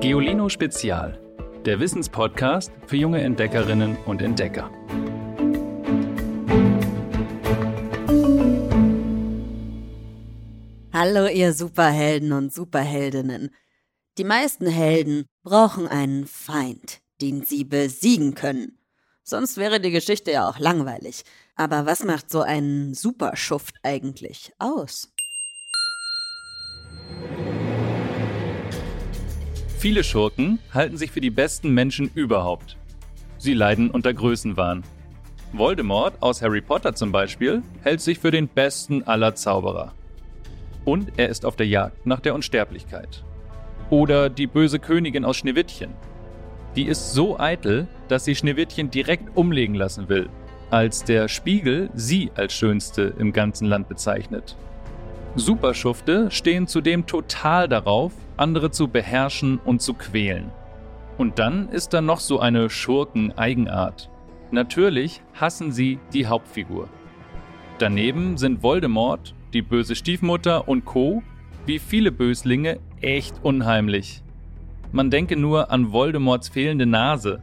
Geolino Spezial, der Wissenspodcast für junge Entdeckerinnen und Entdecker. Hallo ihr Superhelden und Superheldinnen. Die meisten Helden brauchen einen Feind, den sie besiegen können. Sonst wäre die Geschichte ja auch langweilig. Aber was macht so einen Superschuft eigentlich aus? Viele Schurken halten sich für die besten Menschen überhaupt. Sie leiden unter Größenwahn. Voldemort aus Harry Potter zum Beispiel hält sich für den besten aller Zauberer. Und er ist auf der Jagd nach der Unsterblichkeit. Oder die böse Königin aus Schneewittchen. Die ist so eitel, dass sie Schneewittchen direkt umlegen lassen will, als der Spiegel sie als schönste im ganzen Land bezeichnet. Superschufte stehen zudem total darauf, andere zu beherrschen und zu quälen. Und dann ist da noch so eine Schurken-Eigenart. Natürlich hassen sie die Hauptfigur. Daneben sind Voldemort, die böse Stiefmutter und Co. wie viele Böslinge echt unheimlich. Man denke nur an Voldemorts fehlende Nase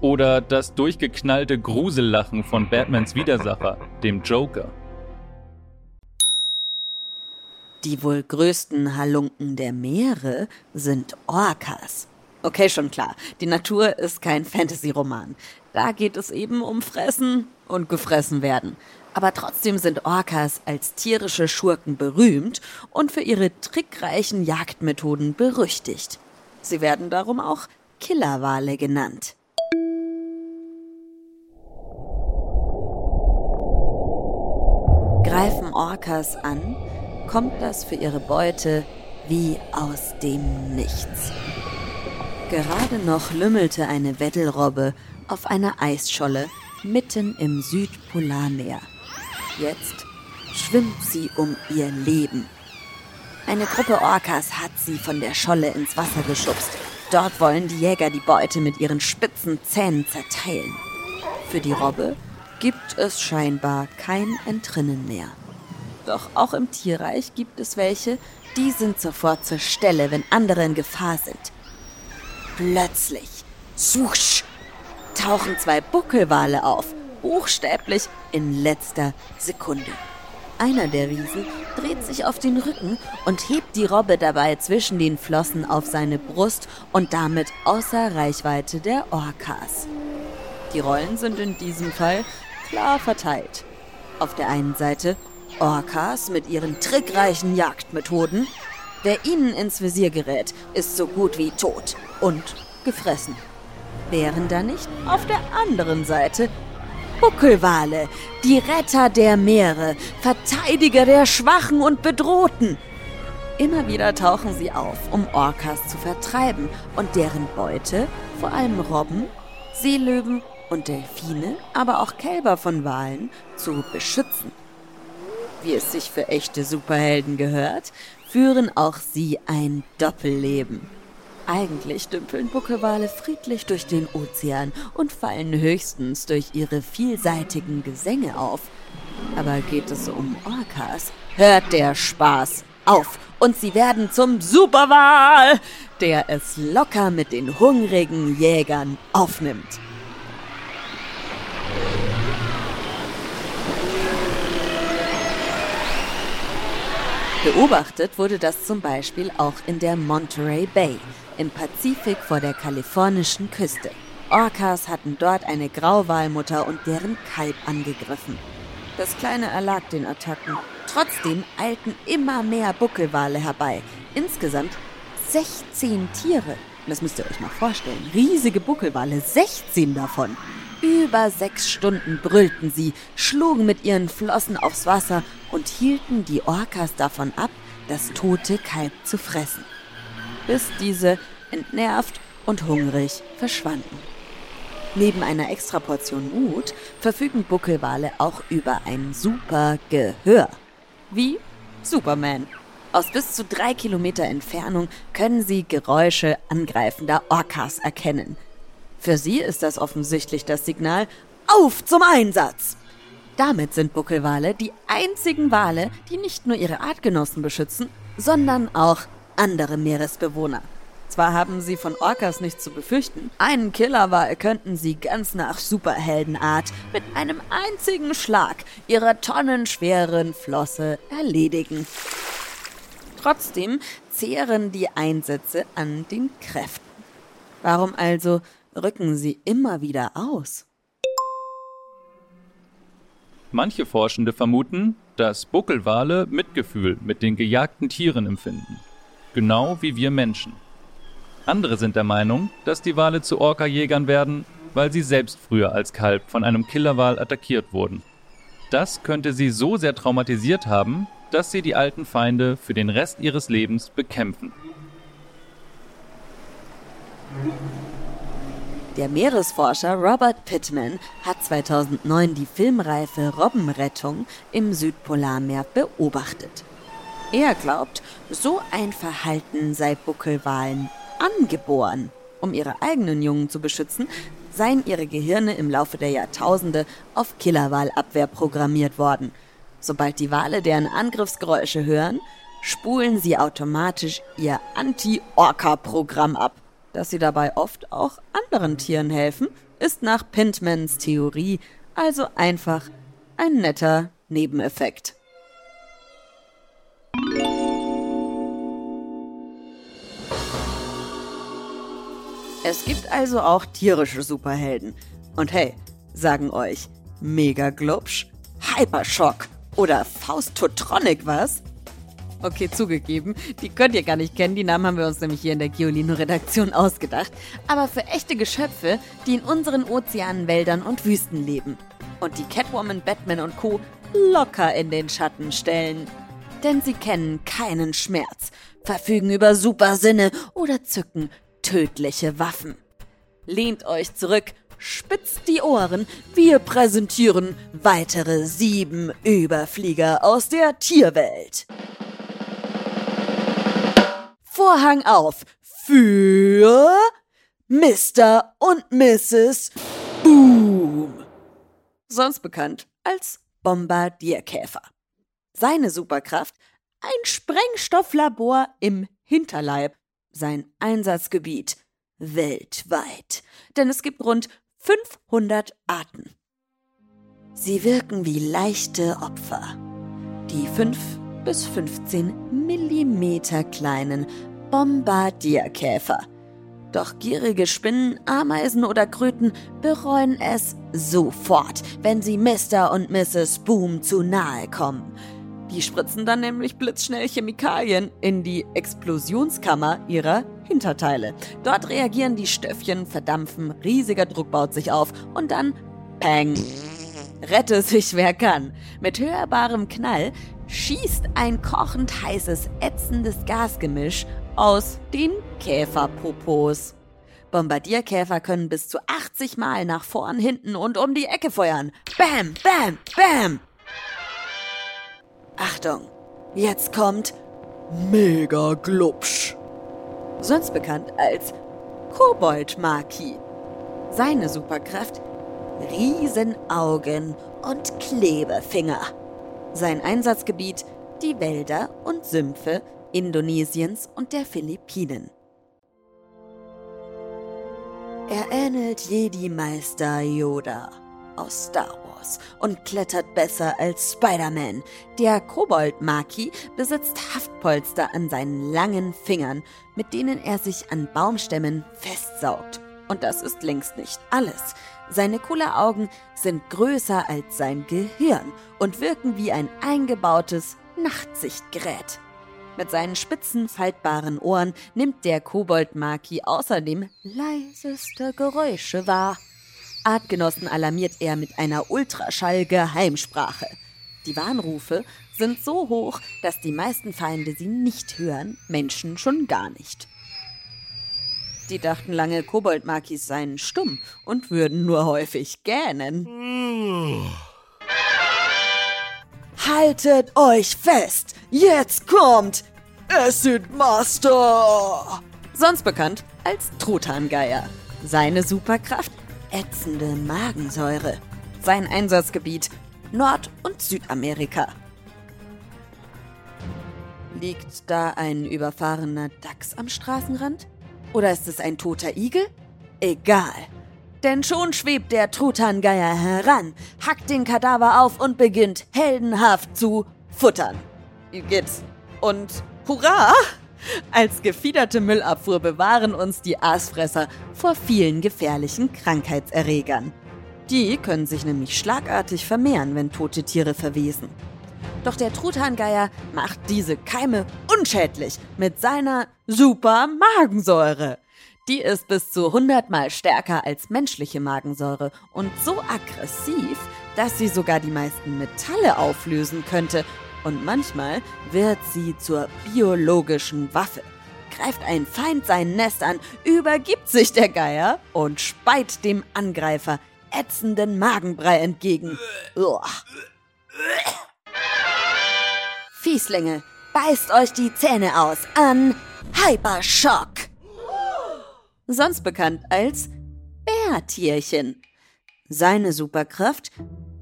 oder das durchgeknallte Grusellachen von Batmans Widersacher, dem Joker. Die wohl größten Halunken der Meere sind Orcas. Okay, schon klar. Die Natur ist kein Fantasy-Roman. Da geht es eben um Fressen und gefressen werden. Aber trotzdem sind Orcas als tierische Schurken berühmt und für ihre trickreichen Jagdmethoden berüchtigt. Sie werden darum auch Killerwale genannt. Greifen Orcas an, kommt das für ihre Beute wie aus dem Nichts. Gerade noch lümmelte eine Weddelrobbe auf einer Eisscholle mitten im Südpolarmeer. Jetzt schwimmt sie um ihr Leben. Eine Gruppe Orcas hat sie von der Scholle ins Wasser geschubst. Dort wollen die Jäger die Beute mit ihren spitzen Zähnen zerteilen. Für die Robbe gibt es scheinbar kein Entrinnen mehr. Doch auch im Tierreich gibt es welche, die sind sofort zur Stelle, wenn andere in Gefahr sind. Plötzlich, susch, tauchen zwei Buckelwale auf, buchstäblich in letzter Sekunde. Einer der Riesen dreht sich auf den Rücken und hebt die Robbe dabei zwischen den Flossen auf seine Brust und damit außer Reichweite der Orcas. Die Rollen sind in diesem Fall klar verteilt. Auf der einen Seite Orcas mit ihren trickreichen Jagdmethoden. Wer ihnen ins Visier gerät, ist so gut wie tot und gefressen. Wären da nicht auf der anderen Seite Buckelwale, die Retter der Meere, Verteidiger der Schwachen und Bedrohten. Immer wieder tauchen sie auf, um Orcas zu vertreiben und deren Beute, vor allem Robben, Seelöwen und Delfine, aber auch Kälber von Walen, zu beschützen wie es sich für echte Superhelden gehört, führen auch sie ein Doppelleben. Eigentlich dümpeln Buckelwale friedlich durch den Ozean und fallen höchstens durch ihre vielseitigen Gesänge auf. Aber geht es um Orcas, hört der Spaß auf und sie werden zum Superwal, der es locker mit den hungrigen Jägern aufnimmt. Beobachtet wurde das zum Beispiel auch in der Monterey Bay im Pazifik vor der kalifornischen Küste. Orcas hatten dort eine Grauwalmutter und deren Kalb angegriffen. Das Kleine erlag den Attacken. Trotzdem eilten immer mehr Buckelwale herbei. Insgesamt 16 Tiere. Das müsst ihr euch mal vorstellen. Riesige Buckelwale, 16 davon. Über sechs Stunden brüllten sie, schlugen mit ihren Flossen aufs Wasser und hielten die Orcas davon ab, das tote Kalb zu fressen, bis diese entnervt und hungrig verschwanden. Neben einer Extraportion Mut verfügen Buckelwale auch über ein super Gehör. Wie Superman. Aus bis zu drei Kilometer Entfernung können sie Geräusche angreifender Orcas erkennen. Für sie ist das offensichtlich das Signal Auf zum Einsatz! Damit sind Buckelwale die einzigen Wale, die nicht nur ihre Artgenossen beschützen, sondern auch andere Meeresbewohner. Zwar haben sie von Orcas nichts zu befürchten, einen Killerwal könnten sie ganz nach Superheldenart mit einem einzigen Schlag ihrer tonnenschweren Flosse erledigen. Trotzdem zehren die Einsätze an den Kräften. Warum also rücken sie immer wieder aus? Manche Forschende vermuten, dass Buckelwale Mitgefühl mit den gejagten Tieren empfinden. Genau wie wir Menschen. Andere sind der Meinung, dass die Wale zu Orca-Jägern werden, weil sie selbst früher als Kalb von einem Killerwal attackiert wurden. Das könnte sie so sehr traumatisiert haben, dass sie die alten Feinde für den Rest ihres Lebens bekämpfen. Der Meeresforscher Robert Pittman hat 2009 die filmreife Robbenrettung im Südpolarmeer beobachtet. Er glaubt, so ein Verhalten sei Buckelwalen angeboren. Um ihre eigenen Jungen zu beschützen, seien ihre Gehirne im Laufe der Jahrtausende auf Killerwalabwehr programmiert worden. Sobald die Wale deren Angriffsgeräusche hören, spulen sie automatisch ihr Anti-Orca-Programm ab. Dass sie dabei oft auch anderen Tieren helfen, ist nach Pintmans Theorie also einfach ein netter Nebeneffekt. Es gibt also auch tierische Superhelden. Und hey, sagen euch Mega Glubsch, Hypershock oder Faustotronic was? Okay, zugegeben, die könnt ihr gar nicht kennen, die Namen haben wir uns nämlich hier in der Giolino-Redaktion ausgedacht. Aber für echte Geschöpfe, die in unseren Ozeanen, Wäldern und Wüsten leben. Und die Catwoman, Batman und Co. locker in den Schatten stellen. Denn sie kennen keinen Schmerz, verfügen über Supersinne oder zücken tödliche Waffen. Lehnt euch zurück, spitzt die Ohren, wir präsentieren weitere sieben Überflieger aus der Tierwelt. Vorhang auf für Mr. und Mrs. Boom. Sonst bekannt als Bombardierkäfer. Seine Superkraft? Ein Sprengstofflabor im Hinterleib sein Einsatzgebiet weltweit, denn es gibt rund 500 Arten. Sie wirken wie leichte Opfer. Die 5 bis 15 Millimeter kleinen Bombardierkäfer. Doch gierige Spinnen, Ameisen oder Kröten bereuen es sofort, wenn sie Mr. und Mrs. Boom zu nahe kommen. Die spritzen dann nämlich blitzschnell Chemikalien in die Explosionskammer ihrer Hinterteile. Dort reagieren die Stöffchen, verdampfen, riesiger Druck baut sich auf und dann Peng. Rette sich wer kann. Mit hörbarem Knall schießt ein kochend heißes, ätzendes Gasgemisch aus den Käferpopos. Bombardierkäfer können bis zu 80 Mal nach vorn, hinten und um die Ecke feuern. Bam, bam, bam. Achtung, jetzt kommt Mega Glubsch. Sonst bekannt als Kobold-Maki. Seine Superkraft Riesenaugen und Klebefinger. Sein Einsatzgebiet die Wälder und Sümpfe Indonesiens und der Philippinen. Er ähnelt Jedi-Meister Yoda aus Star Wars und klettert besser als Spider-Man. Der Kobold-Maki besitzt Haftpolster an seinen langen Fingern, mit denen er sich an Baumstämmen festsaugt. Und das ist längst nicht alles. Seine Kulleraugen sind größer als sein Gehirn und wirken wie ein eingebautes Nachtsichtgerät. Mit seinen spitzen, faltbaren Ohren nimmt der Kobold-Maki außerdem leiseste Geräusche wahr. Artgenossen alarmiert er mit einer Ultraschall-Geheimsprache. Die Warnrufe sind so hoch, dass die meisten Feinde sie nicht hören, Menschen schon gar nicht. Die dachten lange, Koboldmakis seien stumm und würden nur häufig gähnen. Haltet euch fest! Jetzt kommt Acid Master! Sonst bekannt als Trutangeier. Seine Superkraft ätzende Magensäure. Sein Einsatzgebiet Nord- und Südamerika. Liegt da ein überfahrener Dachs am Straßenrand? Oder ist es ein toter Igel? Egal. Denn schon schwebt der Truthahngeier heran, hackt den Kadaver auf und beginnt heldenhaft zu futtern. Igitt. Und hurra! Als gefiederte Müllabfuhr bewahren uns die Aasfresser vor vielen gefährlichen Krankheitserregern. Die können sich nämlich schlagartig vermehren, wenn tote Tiere verwesen. Doch der Truthahngeier macht diese Keime unschädlich mit seiner super Magensäure. Die ist bis zu 100 mal stärker als menschliche Magensäure und so aggressiv, dass sie sogar die meisten Metalle auflösen könnte. Und manchmal wird sie zur biologischen Waffe. Greift ein Feind sein Nest an, übergibt sich der Geier und speit dem Angreifer ätzenden Magenbrei entgegen. Uah. Fieslinge, beißt euch die Zähne aus an Hyperschock sonst bekannt als Bärtierchen. Seine Superkraft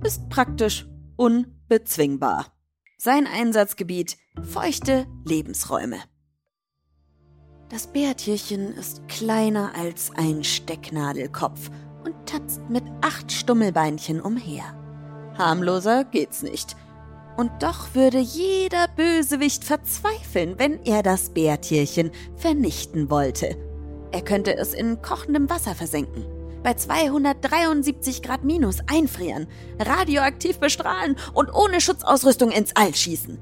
ist praktisch unbezwingbar. Sein Einsatzgebiet feuchte Lebensräume. Das Bärtierchen ist kleiner als ein Stecknadelkopf und tapst mit acht Stummelbeinchen umher. Harmloser geht's nicht. Und doch würde jeder Bösewicht verzweifeln, wenn er das Bärtierchen vernichten wollte. Er könnte es in kochendem Wasser versenken, bei 273 Grad minus einfrieren, radioaktiv bestrahlen und ohne Schutzausrüstung ins All schießen.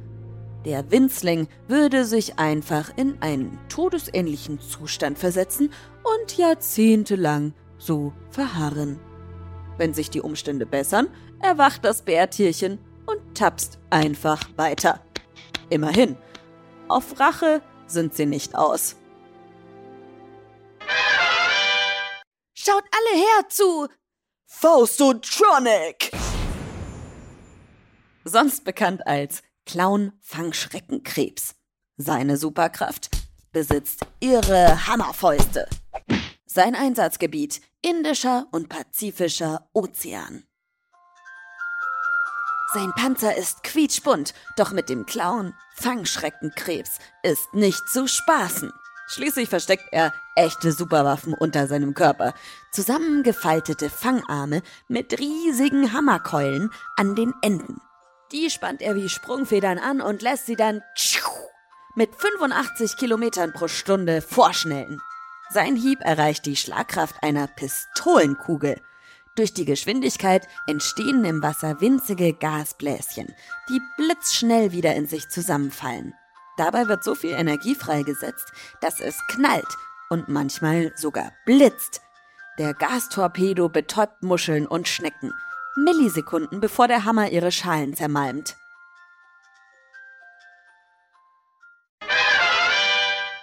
Der Winzling würde sich einfach in einen todesähnlichen Zustand versetzen und jahrzehntelang so verharren. Wenn sich die Umstände bessern, erwacht das Bärtierchen und tapst einfach weiter. Immerhin, auf Rache sind sie nicht aus. Schaut alle her zu Faustotronic! Sonst bekannt als Clown-Fangschreckenkrebs. Seine Superkraft besitzt irre Hammerfäuste. Sein Einsatzgebiet Indischer und Pazifischer Ozean. Sein Panzer ist quietschbunt, doch mit dem Clown Fangschreckenkrebs ist nicht zu spaßen. Schließlich versteckt er echte Superwaffen unter seinem Körper. Zusammengefaltete Fangarme mit riesigen Hammerkeulen an den Enden. Die spannt er wie Sprungfedern an und lässt sie dann mit 85 Kilometern pro Stunde vorschnellen. Sein Hieb erreicht die Schlagkraft einer Pistolenkugel. Durch die Geschwindigkeit entstehen im Wasser winzige Gasbläschen, die blitzschnell wieder in sich zusammenfallen. Dabei wird so viel Energie freigesetzt, dass es knallt und manchmal sogar blitzt. Der Gastorpedo betäubt Muscheln und Schnecken, Millisekunden bevor der Hammer ihre Schalen zermalmt.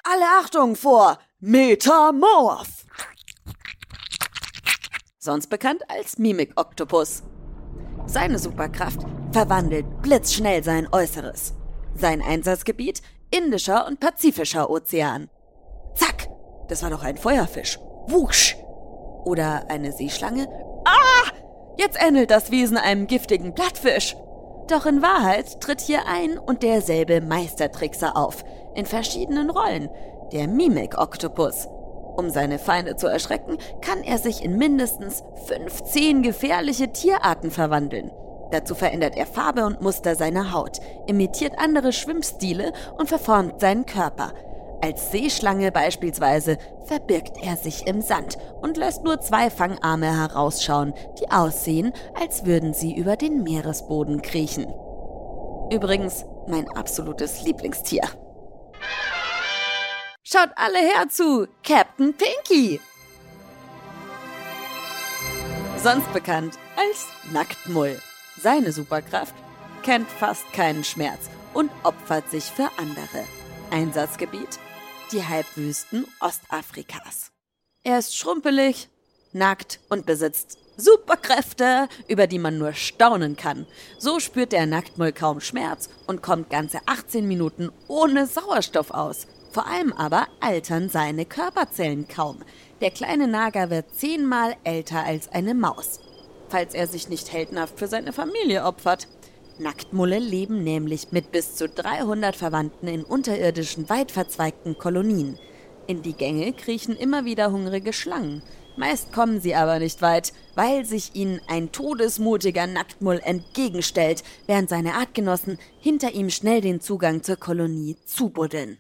Alle Achtung vor Metamorph! Sonst bekannt als Mimik-Oktopus. Seine Superkraft verwandelt blitzschnell sein Äußeres. Sein Einsatzgebiet Indischer und Pazifischer Ozean. Zack, das war doch ein Feuerfisch. Wusch. Oder eine Seeschlange. Ah, jetzt ähnelt das Wesen einem giftigen Blattfisch. Doch in Wahrheit tritt hier ein und derselbe Meistertrickser auf, in verschiedenen Rollen, der Mimik-Oktopus. Um seine Feinde zu erschrecken, kann er sich in mindestens 15 gefährliche Tierarten verwandeln. Dazu verändert er Farbe und Muster seiner Haut, imitiert andere Schwimmstile und verformt seinen Körper. Als Seeschlange beispielsweise verbirgt er sich im Sand und lässt nur zwei Fangarme herausschauen, die aussehen, als würden sie über den Meeresboden kriechen. Übrigens mein absolutes Lieblingstier. Schaut alle her zu Captain Pinky! Sonst bekannt als Nacktmull. Seine Superkraft kennt fast keinen Schmerz und opfert sich für andere. Einsatzgebiet die Halbwüsten Ostafrikas. Er ist schrumpelig, nackt und besitzt Superkräfte, über die man nur staunen kann. So spürt der Nacktmull kaum Schmerz und kommt ganze 18 Minuten ohne Sauerstoff aus. Vor allem aber altern seine Körperzellen kaum. Der kleine Nager wird zehnmal älter als eine Maus falls er sich nicht heldenhaft für seine Familie opfert. Nacktmulle leben nämlich mit bis zu 300 Verwandten in unterirdischen, weit verzweigten Kolonien. In die Gänge kriechen immer wieder hungrige Schlangen. Meist kommen sie aber nicht weit, weil sich ihnen ein todesmutiger Nacktmull entgegenstellt, während seine Artgenossen hinter ihm schnell den Zugang zur Kolonie zubuddeln.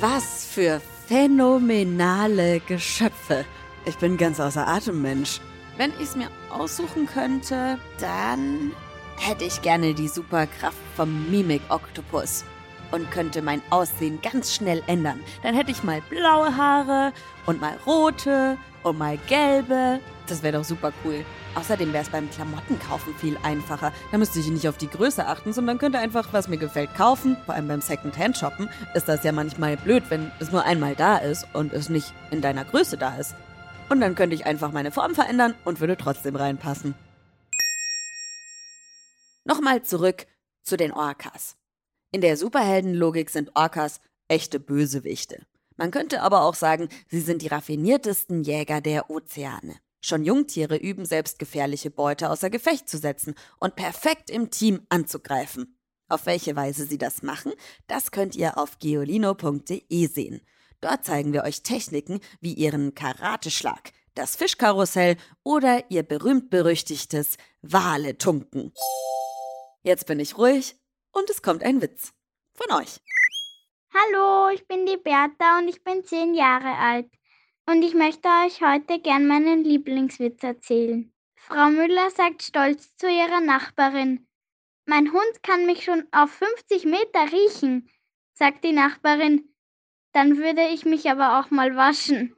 Was für phänomenale Geschöpfe. Ich bin ganz außer Atem, Mensch. Wenn ich es mir aussuchen könnte, dann hätte ich gerne die Superkraft vom Mimik-Oktopus und könnte mein Aussehen ganz schnell ändern. Dann hätte ich mal blaue Haare und mal rote und mal gelbe. Das wäre doch super cool. Außerdem wäre es beim Klamottenkaufen viel einfacher. Da müsste ich nicht auf die Größe achten, sondern könnte einfach, was mir gefällt, kaufen. Vor allem beim Secondhand-Shoppen ist das ja manchmal blöd, wenn es nur einmal da ist und es nicht in deiner Größe da ist. Und dann könnte ich einfach meine Form verändern und würde trotzdem reinpassen. Nochmal zurück zu den Orcas. In der Superheldenlogik sind Orcas echte Bösewichte. Man könnte aber auch sagen, sie sind die raffiniertesten Jäger der Ozeane. Schon Jungtiere üben selbst gefährliche Beute außer Gefecht zu setzen und perfekt im Team anzugreifen. Auf welche Weise sie das machen, das könnt ihr auf geolino.de sehen. Dort zeigen wir euch Techniken wie ihren Karateschlag, das Fischkarussell oder ihr berühmt-berüchtigtes Wale-Tunken. Jetzt bin ich ruhig und es kommt ein Witz. Von euch. Hallo, ich bin die Bertha und ich bin zehn Jahre alt. Und ich möchte euch heute gern meinen Lieblingswitz erzählen. Frau Müller sagt stolz zu ihrer Nachbarin. Mein Hund kann mich schon auf 50 Meter riechen, sagt die Nachbarin. Dann würde ich mich aber auch mal waschen.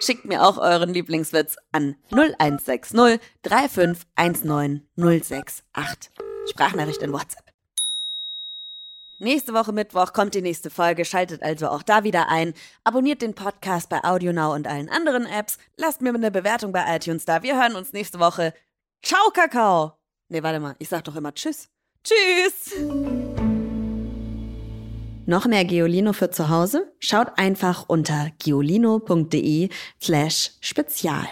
Schickt mir auch euren Lieblingswitz an 0160 3519 068. Sprachnachricht in WhatsApp. Nächste Woche Mittwoch kommt die nächste Folge, schaltet also auch da wieder ein. Abonniert den Podcast bei AudioNow und allen anderen Apps. Lasst mir eine Bewertung bei iTunes da. Wir hören uns nächste Woche. Ciao, Kakao! Nee, warte mal, ich sag doch immer Tschüss. Tschüss! Noch mehr Geolino für zu Hause? Schaut einfach unter geolino.de slash spezial.